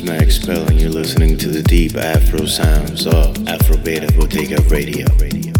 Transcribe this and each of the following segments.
is Max Pell, and you're listening to the deep Afro sounds of Afro Beta Bodega Radio. Radio.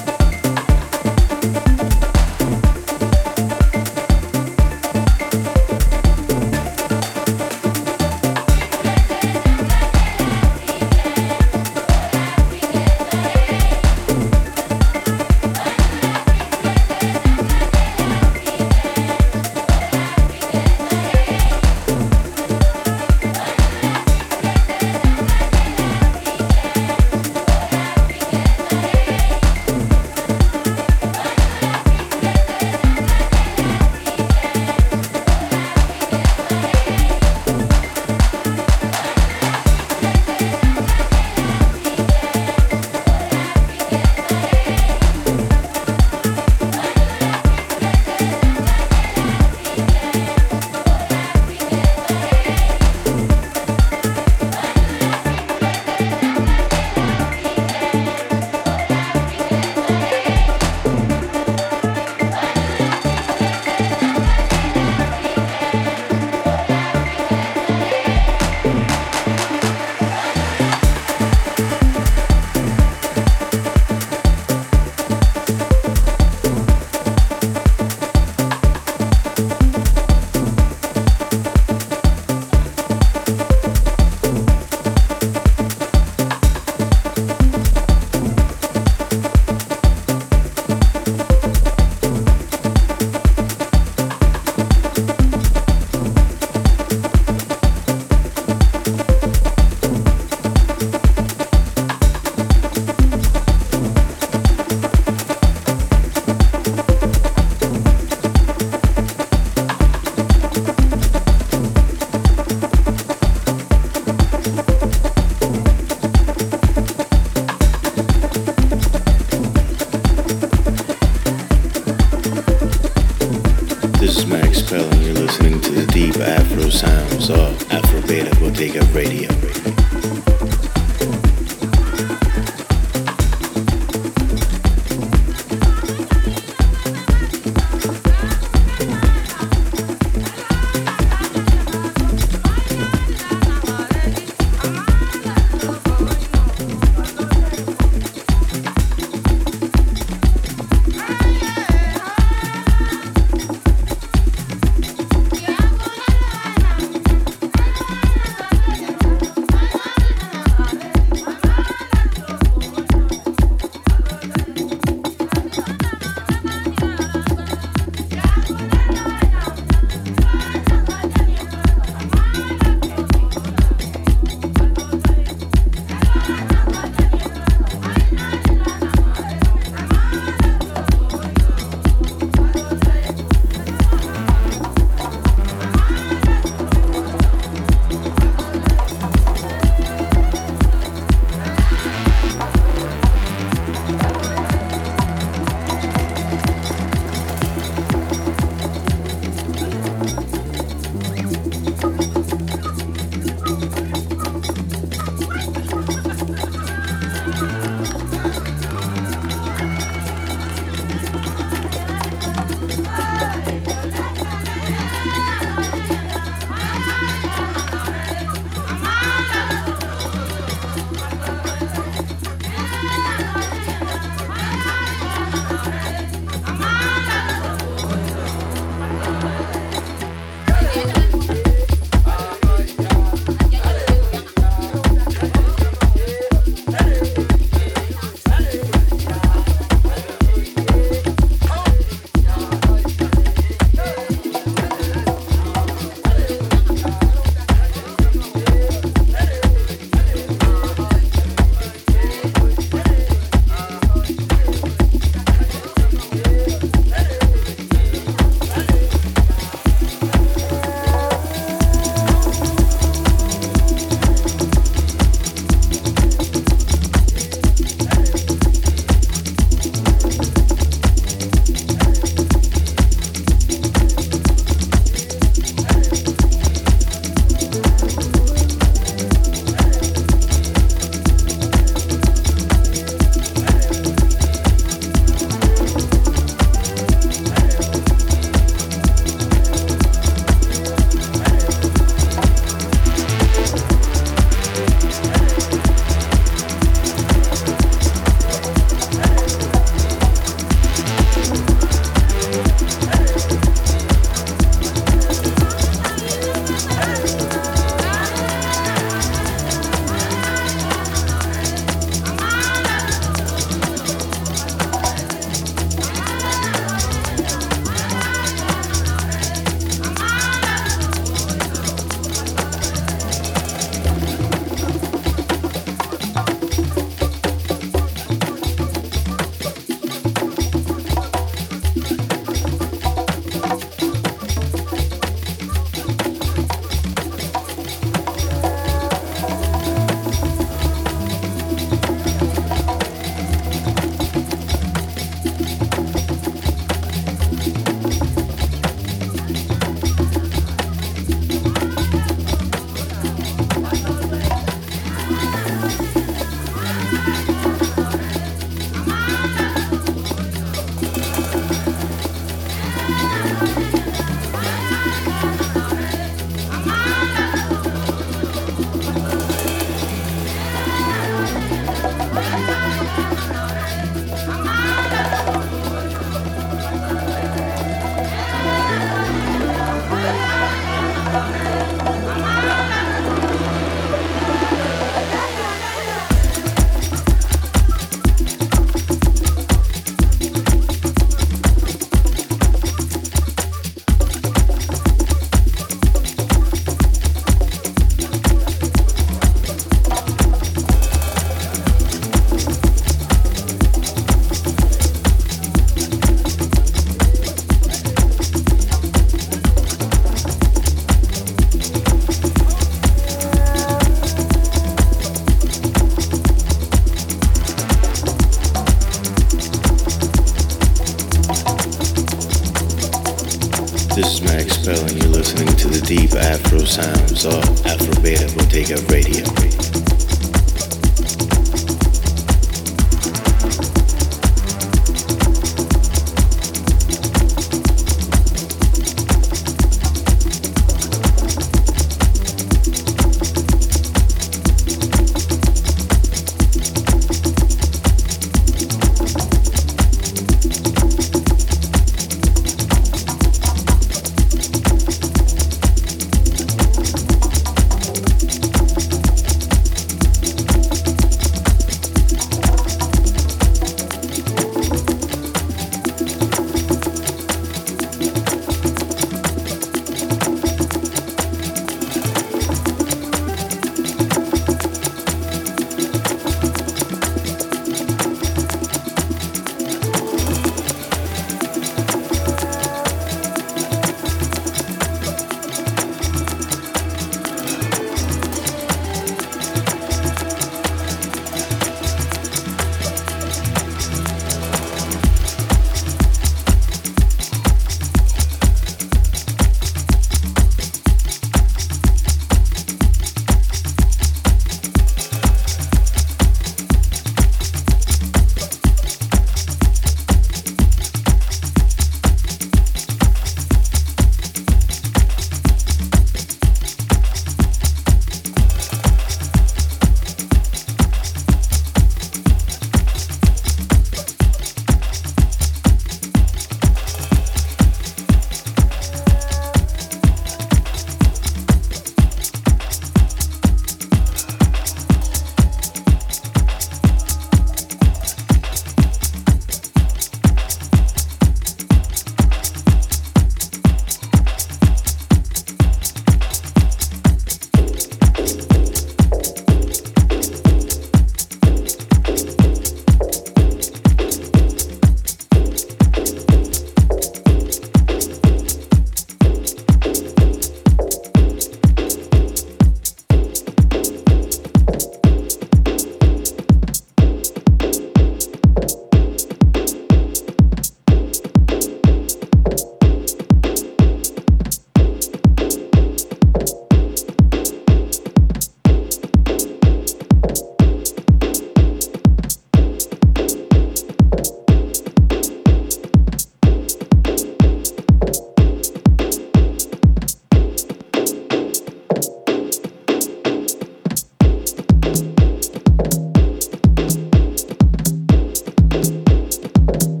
you